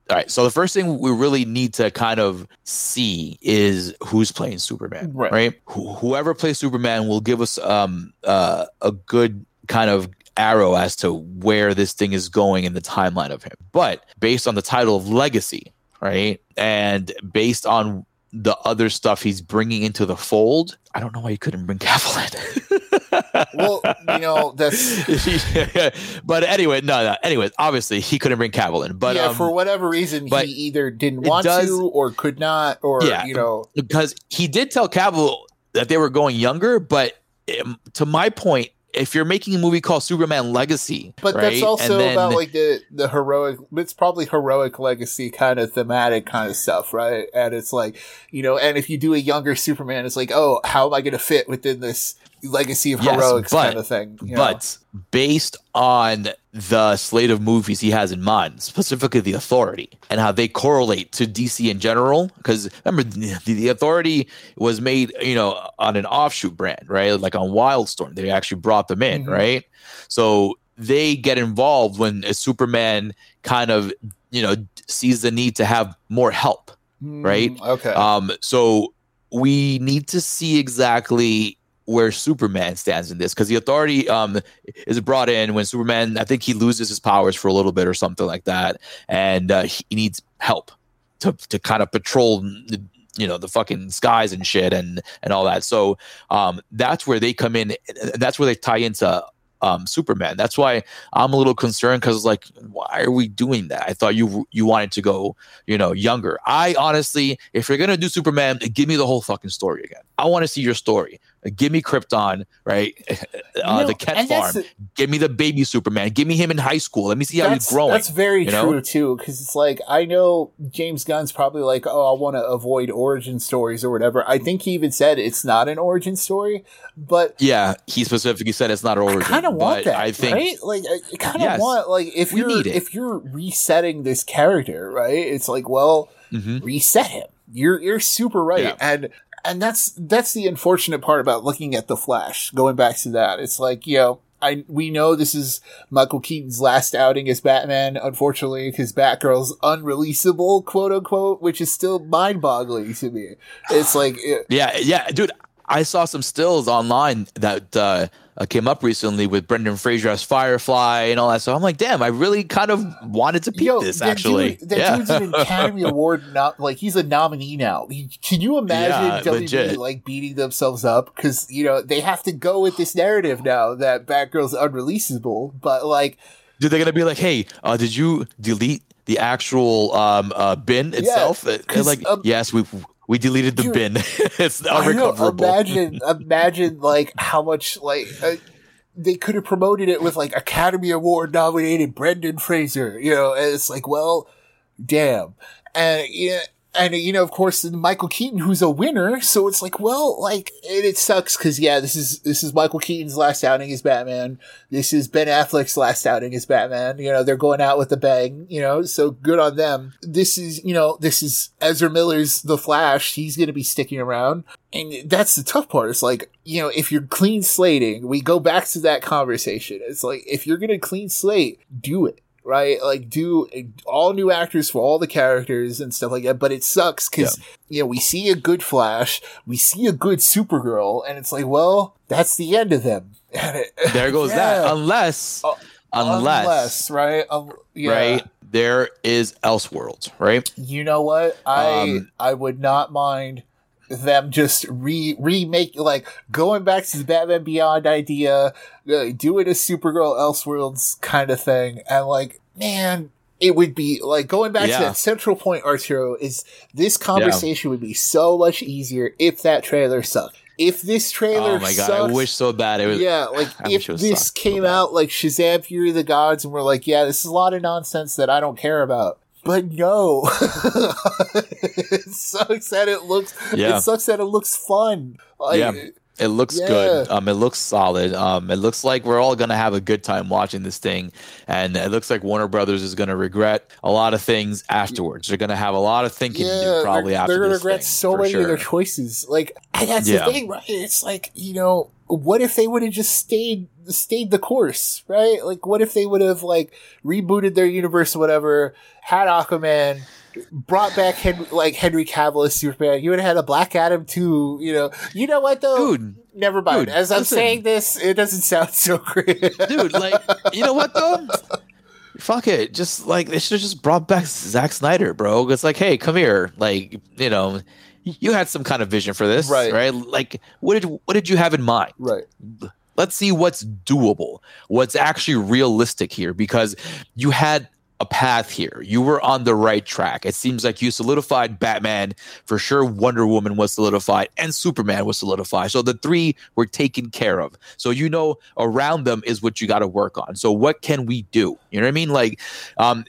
All right. So the first thing we really need to kind of see is who's playing Superman, Right. right? Wh- whoever plays Superman will give us um uh, a good kind of arrow as to where this thing is going in the timeline of him. But based on the title of Legacy, right, and based on the other stuff he's bringing into the fold, I don't know why you couldn't bring Cavill in. well, you know, that's but anyway, no, no. Anyways, obviously he couldn't bring Cavill in, but yeah. um, for whatever reason, he either didn't want does- to or could not, or Yeah. you know, because he did tell Cavill that they were going younger, but um, to my point, if you're making a movie called Superman Legacy, But right, that's also then- about like the the heroic. It's probably heroic legacy kind of thematic kind of stuff, right? And it's like you know, and if you do a younger Superman, it's like, oh, how am I going to fit within this legacy of Yes, heroics but- kind of thing? you know? But based on the slate of movies he has in mind, specifically The Authority, and how they correlate to DC in general, because remember, the, the Authority was made, you know, on an offshoot brand, right? Like on Wildstorm, they actually brought them in, Mhm. right? So they get involved when a Superman kind of, you know, sees the need to have more help right? Mm, Okay. um, so we need to see exactly where Superman stands in this because the authority um, is brought in when Superman, I think he loses his powers for a little bit or something like that, and uh, he needs help to to kind of patrol. You know the fucking skies and shit and and all that. So um, that's where they come in. That's where they tie into um, Superman. That's why I'm a little concerned because like, why are we doing that? I thought you you wanted to go you know, younger. I honestly, if you're gonna do Superman, give me the whole fucking story again. I want to see your story. Give me Krypton, right? Uh, the that's farm. the- Give me the baby Superman. Give me him in high school. Let me see how he's growing. That's very you know? true too, because it's like I know James Gunn's probably like, oh, I want to avoid origin stories or whatever. I think he even said it's not an origin story, but yeah, he specifically said it's not an origin. I kind of want that, I think right? Like, I kind of Yes. want like if you're need if you're resetting this character, right? It's like, well, Mhm. reset him. You're you're super right, Yeah. and and that's that's the unfortunate part about looking at the Flash. Going back to that, it's like you know. I, we know this is Michael Keaton's last outing as Batman, unfortunately, because Batgirl's unreleasable, quote unquote, which is still mind boggling to me. It's like, it, Yeah, yeah, dude. I saw some stills online that uh, uh, came up recently with Brendan Fraser as Firefly and all that. So I'm like, damn, I really kind of wanted to peep Yo, this actually. Dude, that yeah. dude's an Academy Award, not like he's a nominee now. He- Can you imagine Yeah, legit. like beating themselves up because you know they have to go with this narrative now that Batgirl's unreleasable, but like Dude, they're gonna be like, "Hey, uh, did you delete the actual um uh bin itself. It- it 'cause, like um, yes, we we deleted the Dude, bin. it's unrecoverable. imagine, imagine like how much like uh, they could have promoted it with like Academy Award nominated Brendan Fraser. You know, and it's like, well, damn, and yeah. And you know, of course, Michael Keaton, who's a winner, so it's like, well, like, and it sucks because yeah, this is this is Michael Keaton's last outing as Batman. This is Ben Affleck's last outing as Batman. You know, they're going out with a bang. You know, so good on them. This is, you know, this is Ezra Miller's The Flash. He's going to be sticking around. And that's the tough part. It's like, you know, if you're clean slating, we go back to that conversation. It's like, if you're going to clean slate, do it. Right? Like, do all new actors for all the characters and stuff like that. But it sucks because, you know, we see a good Flash, we see a good Supergirl, and it's like, well, that's the end of them. And it- there goes Yeah. that. Unless, Uh, unless, right? Um, yeah. right, there is Elseworlds, right? You know what? I Um, I would not mind them just re remake like going back to the Batman Beyond idea, uh, doing a Supergirl Elseworlds kind of thing, and like man. It would be like going back Yeah. to that central point, Arturo, is this conversation would be so much easier if that trailer sucked. If this trailer Oh my god, I wish so bad it was. yeah, like I if wish it was this sucked so came out like Shazam Fury of the Gods and we're like, yeah, this is a lot of nonsense that I don't care about. But no. it sucks that it looks Yeah. it sucks that it looks fun. Like, Yeah. It looks Yeah. good. Um, it looks solid. Um, it looks like we're all gonna have a good time watching this thing, and it looks like Warner Brothers is gonna regret a lot of things afterwards. They're gonna have a lot of thinking to do probably they're, after they're gonna regret thing, so many sure. of their choices. Like, and that's Yeah. the thing, right? It's like you know, what if they would have just stayed stayed the course, right? Like, what if they would have like rebooted their universe, or whatever, had Aquaman. Brought back Henry, like Henry Cavill as Superman. You would have had a Black Adam too. You know. You know what though? Dude, Never mind. dude, As I'm listen. saying this, it doesn't sound so great. dude, like you know what though? Fuck it. Just like they should have just brought back Zack Snyder, bro. It's like, hey, come here. Like, you know, you had some kind of vision for this, Right. right? Like, what did what did you have in mind? right. let's see what's doable, what's actually realistic here, because you had a path here. You were on the right track. It seems like you solidified Batman for sure. Wonder Woman was solidified, and Superman was solidified. So the three were taken care of. So you know around them is what you got to work on. So what can we do? You know what I mean? Like, um,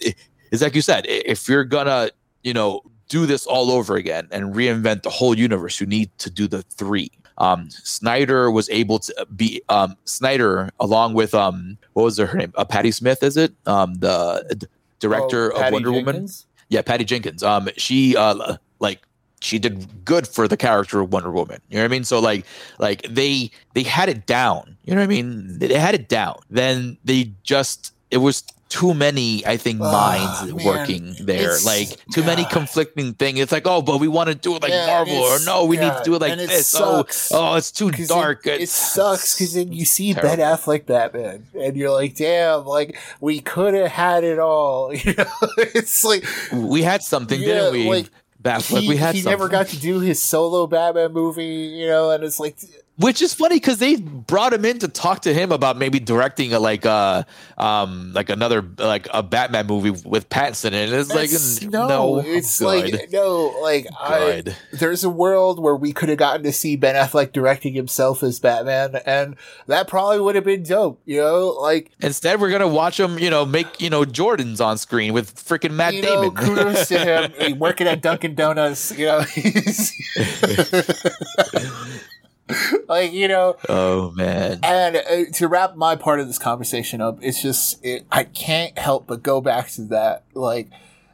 it's like you said, if you're gonna, you know, do this all over again and reinvent the whole universe, you need to do the three. Um, Snyder was able to be um, Snyder along with um, what was her name? Uh, Patty Smith, is it? Um, the d- director Oh, of Wonder Woman. Yeah, Patty Jenkins. Um, she uh like she did good for the character of Wonder Woman. You know what I mean? So like like they they had it down. You know what I mean? They had it down. Then they just it was too many, I think, minds man. working there. It's- Like too many conflicting things. It's like, oh, but we want to do it like Yeah, Marvel, or no, we need to do it like it this. Oh, sucks. Oh, oh, it's too dark. It, it sucks because then you see Ben. Affleck Batman, and you're like, damn, like we could have had it all. You know, it's like we had something, Yeah, didn't we? like, Batfleck, he, we had he something. never got to do his solo Batman movie. You know, and it's like, Which is funny because they brought him in to talk to him about maybe directing a like uh um like another like a Batman movie with Pattinson in it. It's like no, no, it's good. like no, like I. There's a world where we could have gotten to see Ben Affleck directing himself as Batman, and that probably would have been dope. You know, like Instead, we're gonna watch him, you know, make you know Jordans on screen with freaking Matt you know, Damon. kudos to him working at Dunkin' Donuts. You know, he's- like you know, oh man, and uh, to wrap my part of this conversation up, it's just it, I can't help but go back to that. Like,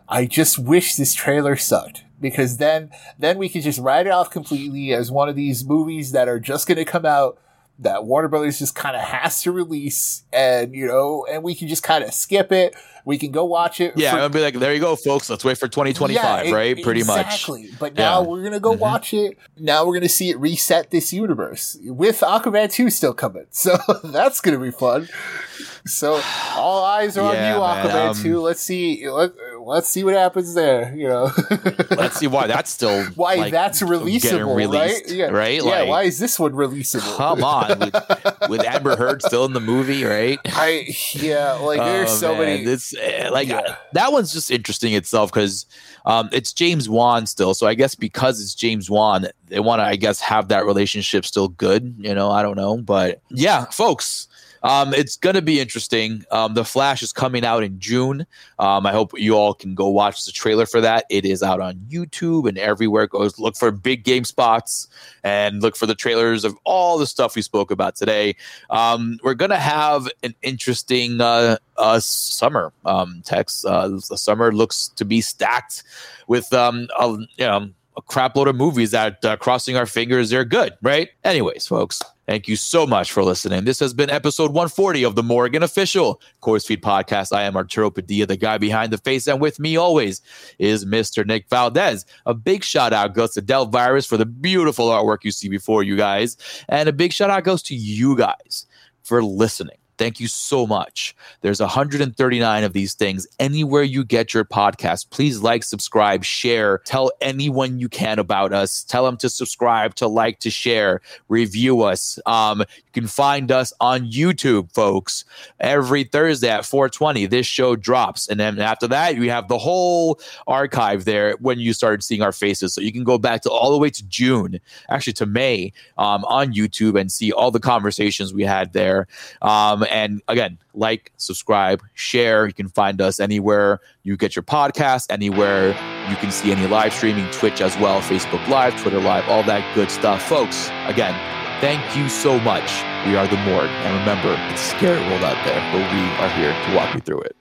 I just wish this trailer sucked because then then we could just write it off completely as one of these movies that are just going to come out that Warner Brothers just kind of has to release, and you know, and we can just kind of skip it. We can go watch it. yeah, for- I'm be like, there you go, folks. Let's wait for 2025, yeah, right? e- Pretty much. Exactly. But now Yeah. we're gonna go Mhm. watch it. Now we're gonna see it reset this universe with Aquaman 2 still coming. So that's gonna be fun. So all eyes are Yeah, on you, man, Aquaman um, 2. Let's see. Let, let's see what happens there. You know, let's see why that's still why like, that's releasable, released, right? Yeah, right. Yeah, like, why is this one releasable? Come on, with, with Amber Heard still in the movie, right? I yeah, like there's Oh, so man, many. It's eh, like Yeah. that one's just interesting itself because um, it's James Wan still. So I guess because it's James Wan, they want to, I guess, have that relationship still good. You know, I don't know, but yeah, folks. Um, it's gonna be interesting. Um, the Flash is coming out in June. Um, I hope you all can go watch the trailer for that. It is out on YouTube and everywhere. it goes. look for big game spots and look for the trailers of all the stuff we spoke about today. Um, we're gonna have an interesting uh, uh, summer. Um, Tex, uh, the summer looks to be stacked with um, a, you know, a crap load of movies that uh, crossing our fingers they're good, right? Anyways, folks. Thank you so much for listening. This has been episode 140 of the Morgan Official CorpseFeed Podcast. I am Arturo Padilla, the guy behind the face, and with me always is Mr. Nick Valdez. A big shout out goes to Delvirus for the beautiful artwork you see before you guys, and a big shout out goes to you guys for listening. Thank you so much. There's 139 of these things anywhere you get your podcast. Please like, subscribe, share, tell anyone you can about us. Tell them to subscribe, to like, to share, review us. Um, you can find us on YouTube, folks. Every Thursday at 420, this show drops. And then after that, we have the whole archive there when you started seeing our faces. So you can go back to all the way to June, actually to May, um, on YouTube and see all the conversations we had there. Um, and again, like, subscribe, share. You can find us anywhere you get your podcast, anywhere you can see any live streaming, Twitch as well, Facebook Live, Twitter Live, all that good stuff. Folks, again, thank you so much. We are the Morgue. And remember, it's a scary world out there, but we are here to walk you through it.